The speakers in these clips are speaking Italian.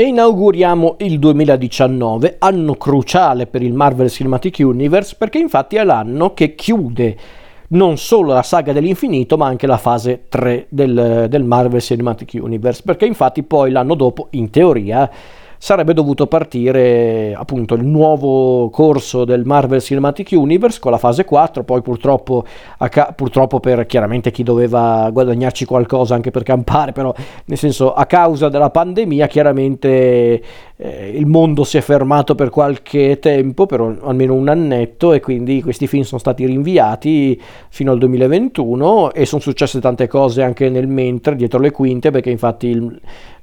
e inauguriamo il 2019, anno cruciale per il Marvel Cinematic Universe perché infatti è l'anno che chiude non solo la saga dell'infinito ma anche la fase 3 del, del Marvel Cinematic Universe perché infatti poi l'anno dopo in teoria sarebbe dovuto partire appunto il nuovo corso del Marvel Cinematic Universe con la fase 4, poi purtroppo, ca- purtroppo per chiaramente chi doveva guadagnarci qualcosa anche per campare, però nel senso a causa della pandemia chiaramente eh, il mondo si è fermato per qualche tempo, per almeno un annetto e quindi questi film sono stati rinviati fino al 2021 e sono successe tante cose anche nel mentre, dietro le quinte, perché infatti il,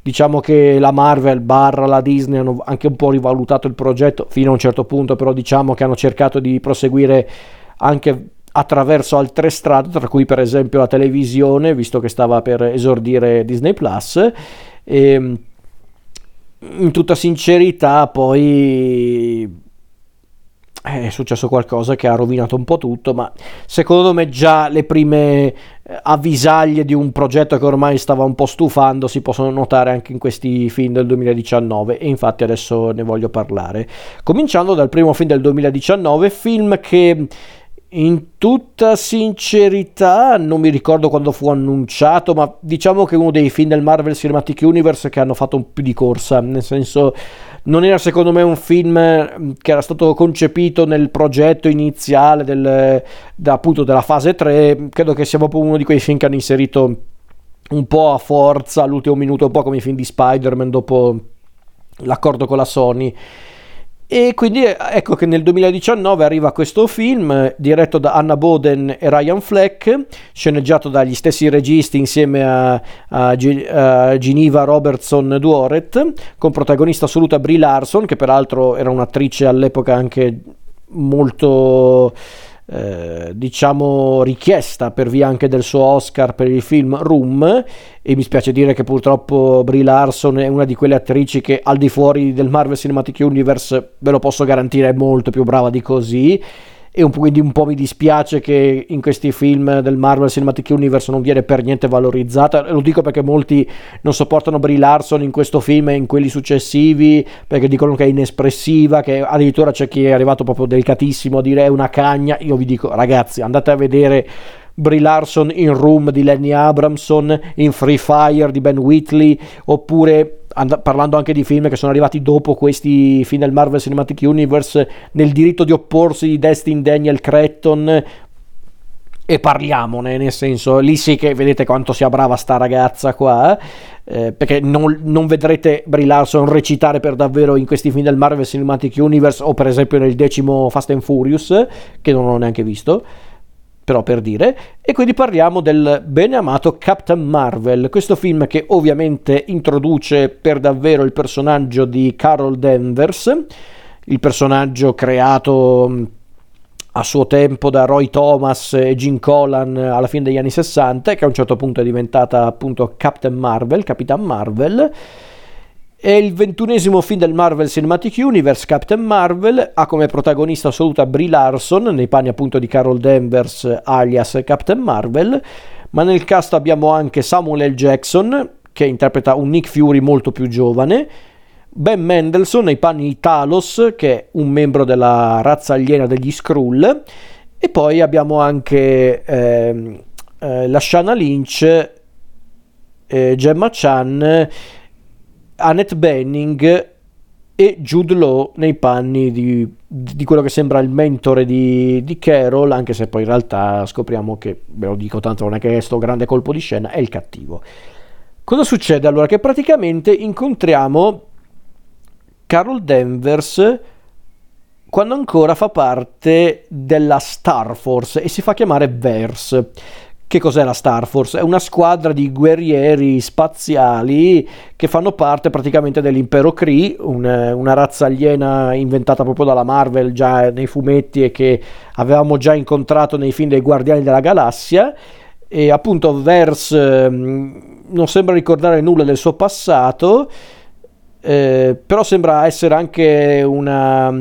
diciamo che la Marvel barra la Disney hanno anche un po' rivalutato il progetto fino a un certo punto, però diciamo che hanno cercato di proseguire anche attraverso altre strade, tra cui per esempio la televisione, visto che stava per esordire Disney Plus. E, ehm, in tutta sincerità, poi è successo qualcosa che ha rovinato un po' tutto, ma secondo me già le prime eh, avvisaglie di un progetto che ormai stava un po' stufando si possono notare anche in questi film del 2019 e infatti adesso ne voglio parlare. Cominciando dal primo film del 2019, film che in tutta sincerità non mi ricordo quando fu annunciato, ma diciamo che è uno dei film del Marvel Cinematic Universe che hanno fatto un più di corsa, nel senso non era secondo me un film mm, che era stato concepito nel progetto iniziale del, da, appunto della fase 3, credo che sia proprio uno di quei film che hanno inserito un po' a forza all'ultimo minuto, un po' come i film di Spider-Man dopo l'accordo con la Sony. E quindi ecco che nel 2019 arriva questo film diretto da Anna Boden e Ryan Fleck, sceneggiato dagli stessi registi insieme a, a, a Geneva Robertson Duoret, con protagonista assoluta Brie Larson, che peraltro era un'attrice all'epoca anche molto eh, diciamo richiesta per via anche del suo Oscar per il film Room. E mi spiace dire che purtroppo Brie Larson è una di quelle attrici che al di fuori del Marvel Cinematic Universe ve lo posso garantire è molto più brava di così e un, quindi un po' mi dispiace che in questi film del Marvel Cinematic Universe non viene per niente valorizzata. Lo dico perché molti non sopportano Brie Larson in questo film e in quelli successivi perché dicono che è inespressiva, che addirittura c'è chi è arrivato proprio delicatissimo a dire è una cagna. Io vi dico ragazzi andate a vedere Brie Larson in Room di Lenny Abramson, in Free Fire di Ben Whitley, oppure and- parlando anche di film che sono arrivati dopo questi film del Marvel Cinematic Universe, nel diritto di opporsi di Destin Daniel Cretton, e parliamone, nel senso, lì sì che vedete quanto sia brava sta ragazza qua, eh, perché non, non, vedrete Brie Larson recitare per davvero in questi film del Marvel Cinematic Universe o per esempio nel decimo Fast and Furious, che non ho neanche visto però per dire, e quindi parliamo del bene amato Captain Marvel, questo film che ovviamente introduce per davvero il personaggio di Carol Danvers, il personaggio creato a suo tempo da Roy Thomas e Gene Colan alla fine degli anni 60 che a un certo punto è diventata appunto Captain Marvel, Capitan Marvel è il ventunesimo film del Marvel Cinematic Universe, Captain Marvel, ha come protagonista assoluta Brie Larson, nei panni appunto di Carol Danvers alias Captain Marvel, ma nel cast abbiamo anche Samuel L. Jackson, che interpreta un Nick Fury molto più giovane, Ben Mendelssohn nei panni di Talos, che è un membro della razza aliena degli Skrull, e poi abbiamo anche eh, eh, la Shana Lynch, eh, Gemma Chan Annette Benning e Jude Law nei panni di, di quello che sembra il mentore di, di, Carol, anche se poi in realtà scopriamo che, ve lo dico tanto, non è che è sto grande colpo di scena, è il cattivo. Cosa succede allora? Che praticamente incontriamo Carol Danvers quando ancora fa parte della Star Force e si fa chiamare Verse. Che cos'è la Star Force? È una squadra di guerrieri spaziali che fanno parte praticamente dell'impero Kree, un, una razza aliena inventata proprio dalla Marvel già nei fumetti e che avevamo già incontrato nei film dei Guardiani della Galassia. E appunto Verse mm, non sembra ricordare nulla del suo passato, eh, però sembra essere anche una,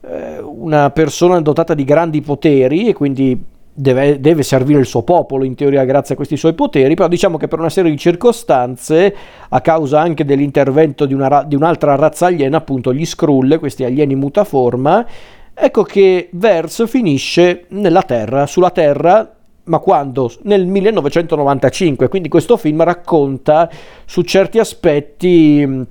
eh, una persona dotata di grandi poteri e quindi deve, deve, servire il suo popolo in teoria grazie a questi suoi poteri, però diciamo che per una serie di circostanze, a causa anche dell'intervento di, una, di un'altra razza aliena, appunto gli Skrull, questi alieni mutaforma, ecco che Verse finisce nella Terra, sulla Terra, ma quando? Nel 1995, quindi questo film racconta su certi aspetti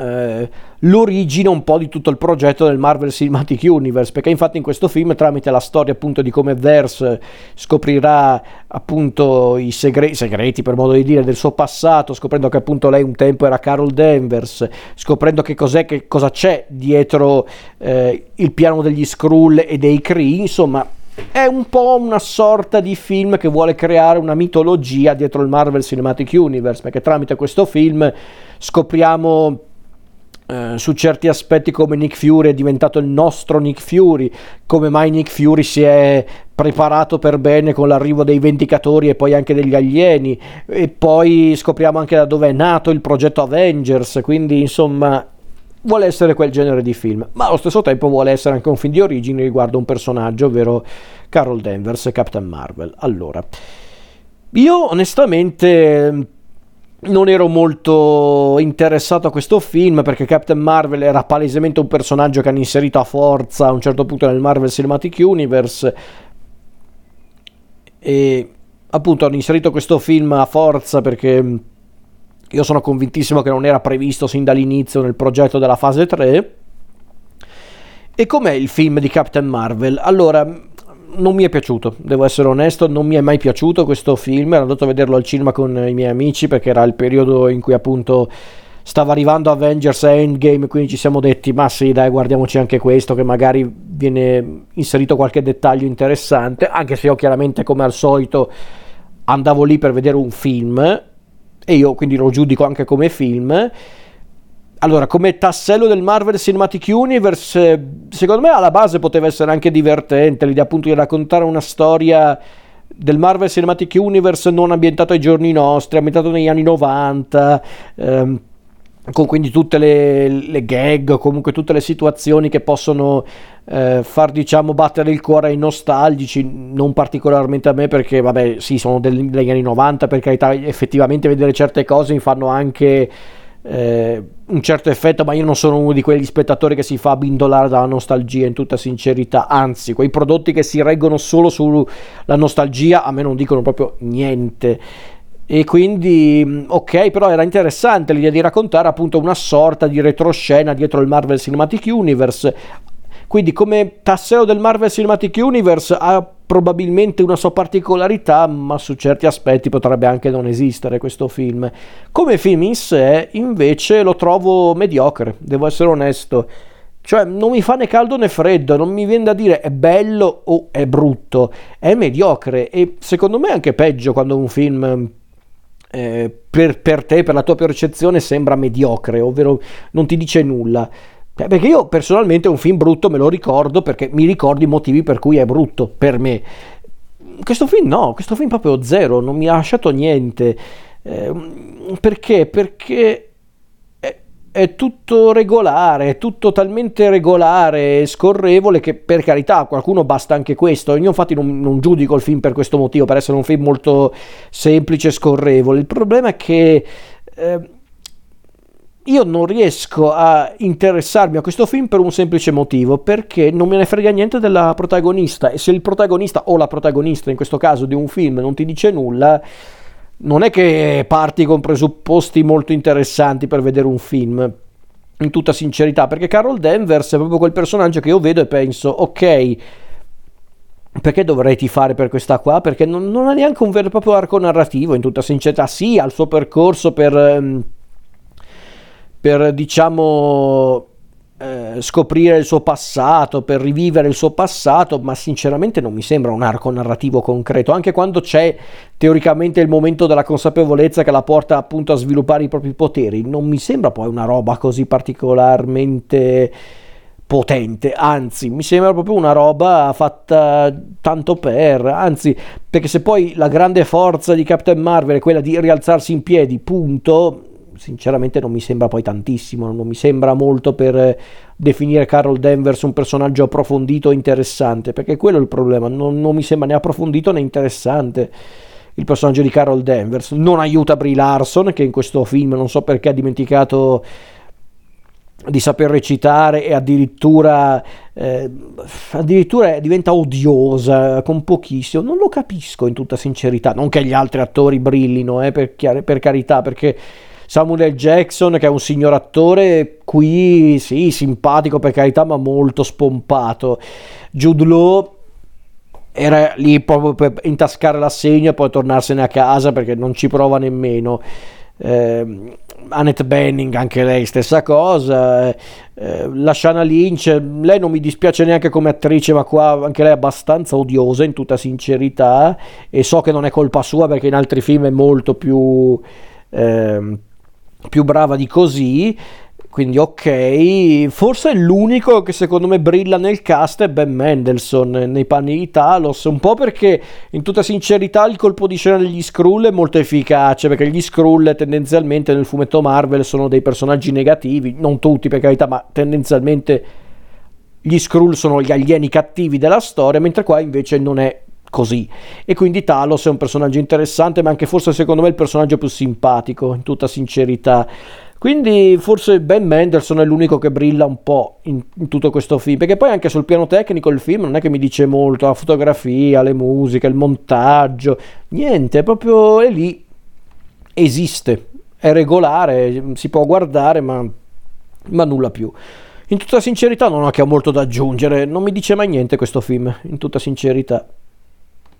eh, l'origine un po' di tutto il progetto del Marvel Cinematic Universe, perché infatti in questo film tramite la storia appunto di come Verse scoprirà appunto i segreti, segreti per modo di dire del suo passato, scoprendo che appunto lei un tempo era Carol Danvers, scoprendo che cos'è, che cosa c'è dietro eh, il piano degli Skrull e dei Kree, insomma è un po' una sorta di film che vuole creare una mitologia dietro il Marvel Cinematic Universe, perché tramite questo film scopriamo eh, su certi aspetti come Nick Fury è diventato il nostro Nick Fury, come mai Nick Fury si è preparato per bene con l'arrivo dei Vendicatori e poi anche degli alieni e poi scopriamo anche da dove è nato il progetto Avengers, quindi insomma vuole essere quel genere di film, ma allo stesso tempo vuole essere anche un film di origine riguardo un personaggio, ovvero Carol Danvers Captain Marvel. Allora, io onestamente non ero molto interessato a questo film perché Captain Marvel era palesemente un personaggio che hanno inserito a forza a un certo punto nel Marvel Cinematic Universe e appunto hanno inserito questo film a forza perché io sono convintissimo che non era previsto sin dall'inizio nel progetto della fase 3 e com'è il film di Captain Marvel? Allora, non mi è piaciuto, devo essere onesto, non mi è mai piaciuto questo film, ero andato a vederlo al cinema con i miei amici perché era il periodo in cui appunto stava arrivando Avengers Endgame, quindi ci siamo detti ma sì dai guardiamoci anche questo che magari viene inserito qualche dettaglio interessante, anche se io chiaramente come al solito andavo lì per vedere un film e io quindi lo giudico anche come film allora, come tassello del Marvel Cinematic Universe, secondo me alla base poteva essere anche divertente l'idea appunto di raccontare una storia del Marvel Cinematic Universe non ambientato ai giorni nostri, ambientato negli anni 90, ehm, con quindi tutte le, le, gag, comunque tutte le situazioni che possono eh, far diciamo battere il cuore ai nostalgici, non particolarmente a me perché vabbè sì sono degli, anni 90 per carità effettivamente vedere certe cose mi fanno anche eh, un certo effetto, ma io non sono uno di quegli spettatori che si fa bindolare dalla nostalgia in tutta sincerità, anzi quei prodotti che si reggono solo sulla nostalgia a me non dicono proprio niente. E quindi, mm, ok, però era interessante l'idea di raccontare appunto una sorta di retroscena dietro il Marvel Cinematic Universe. Quindi, come tassello del Marvel Cinematic Universe ha probabilmente una sua particolarità, ma su certi aspetti potrebbe anche non esistere questo film. Come film in sé, invece, lo trovo mediocre, devo essere onesto. Cioè, non mi fa né caldo né freddo, non mi viene da dire è bello o è brutto, è mediocre e secondo me è anche peggio quando un film eh, per, per te, per la tua percezione, sembra mediocre, ovvero non ti dice nulla. Cioè, perché io personalmente un film brutto me lo ricordo perché mi ricordo i motivi per cui è brutto per me. Questo film no, questo film proprio zero, non mi ha lasciato niente. Eh, perché? Perché è, tutto regolare, è tutto talmente regolare e scorrevole che per carità a qualcuno basta anche questo. Io infatti non, non giudico il film per questo motivo, per essere un film molto semplice e scorrevole. Il problema è che... Eh, io non riesco a interessarmi a questo film per un semplice motivo, perché non me ne frega niente della protagonista e se il protagonista o la protagonista in questo caso di un film non ti dice nulla, non è che parti con presupposti molto interessanti per vedere un film, in tutta sincerità, perché Carol Danvers è proprio quel personaggio che io vedo e penso, ok, perché dovrei tifare per questa qua? Perché non, non ha neanche un vero e proprio arco narrativo, in tutta sincerità, sì, ha il suo percorso per... Um, per diciamo eh, scoprire il suo passato, per rivivere il suo passato, ma sinceramente non mi sembra un arco narrativo concreto, anche quando c'è teoricamente il momento della consapevolezza che la porta appunto a sviluppare i propri poteri, non mi sembra poi una roba così particolarmente potente, anzi mi sembra proprio una roba fatta tanto per, anzi perché se poi la grande forza di Captain Marvel è quella di rialzarsi in piedi, punto, sinceramente non mi sembra poi tantissimo, non mi sembra molto per definire Carol Danvers un personaggio approfondito e interessante, perché quello è il problema, non, non mi sembra né approfondito né interessante il personaggio di Carol Danvers. Non aiuta Brie Larson, che in questo film non so perché ha dimenticato di saper recitare e addirittura, eh, addirittura diventa odiosa con pochissimo. Non lo capisco in tutta sincerità. Non che gli altri attori brillino, eh, per, chiar- per carità, perché Samuel. Jackson, che è un signor attore, qui sì, simpatico per carità, ma molto spompato. Jude Law era lì proprio per intascare l'assegno e poi tornarsene a casa perché non ci prova nemmeno. Eh, Annette Benning, anche lei stessa cosa. Eh, la Shana Lynch, lei non mi dispiace neanche come attrice, ma qua anche lei è abbastanza odiosa in tutta sincerità. E so che non è colpa sua perché in altri film è molto più, eh, più brava di così. Quindi ok, forse l'unico che secondo me brilla nel cast è Ben Mendelssohn nei panni di Talos, un po' perché in tutta sincerità il colpo di scena degli Skrull è molto efficace, perché gli Skrull tendenzialmente nel fumetto Marvel sono dei personaggi negativi, non tutti per carità, ma tendenzialmente gli Skrull sono gli alieni cattivi della storia, mentre qua invece non è così. E quindi Talos è un personaggio interessante, ma anche forse secondo me il personaggio più simpatico, in tutta sincerità. Quindi forse Ben Mendelssohn è l'unico che brilla un po' in, in, tutto questo film, perché poi anche sul piano tecnico il film non è che mi dice molto, la fotografia, le musiche, il montaggio, niente, è proprio è lì, esiste, è regolare, si può guardare, ma, ma nulla più. In tutta sincerità non ho che ho molto da aggiungere, non mi dice mai niente questo film, in tutta sincerità.